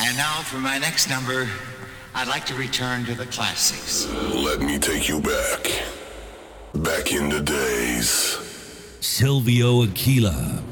And now for my next number, I'd like to return to the classics. Let me take you back. Back in the days. Silvio Aquila.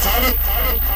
Titanic.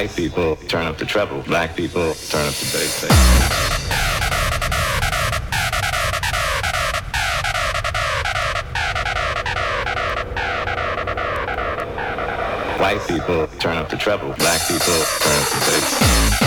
White people turn up the treble. Black people turn up the bass. bass. White people turn up the treble. Black people turn up the bass.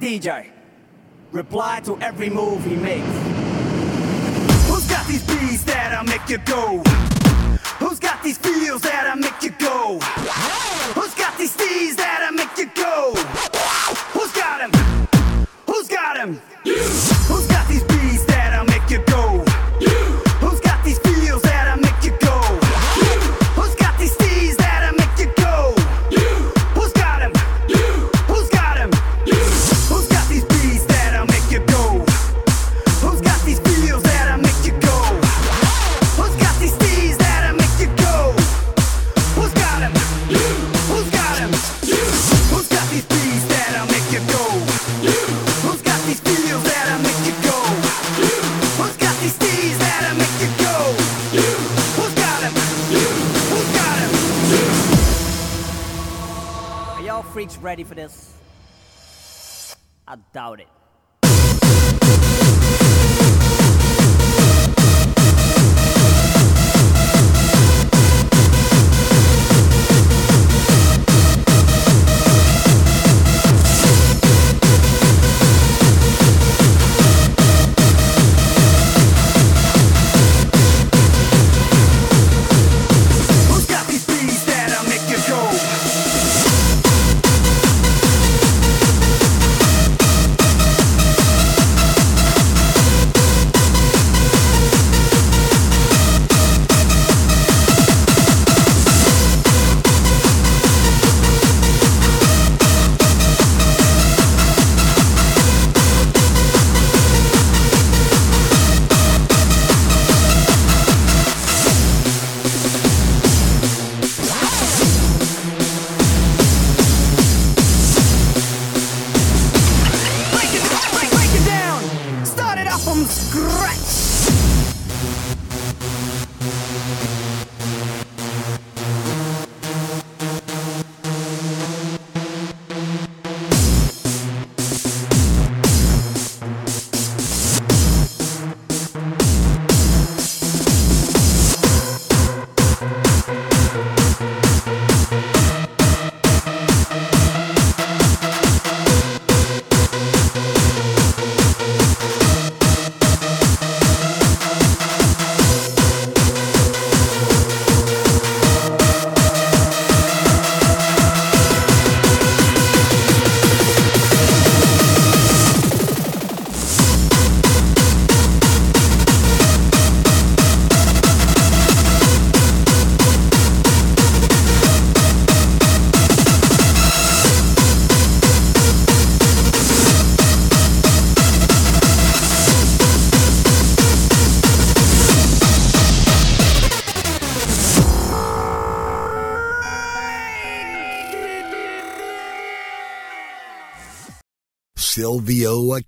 DJ. Reply to every move he makes. Who's got these beats that'll make you go? Who's got these feels that'll make you go? Who's got these steez that'll make you go? Who's got him? Who's got him? You! ready for this? I doubt it. VOA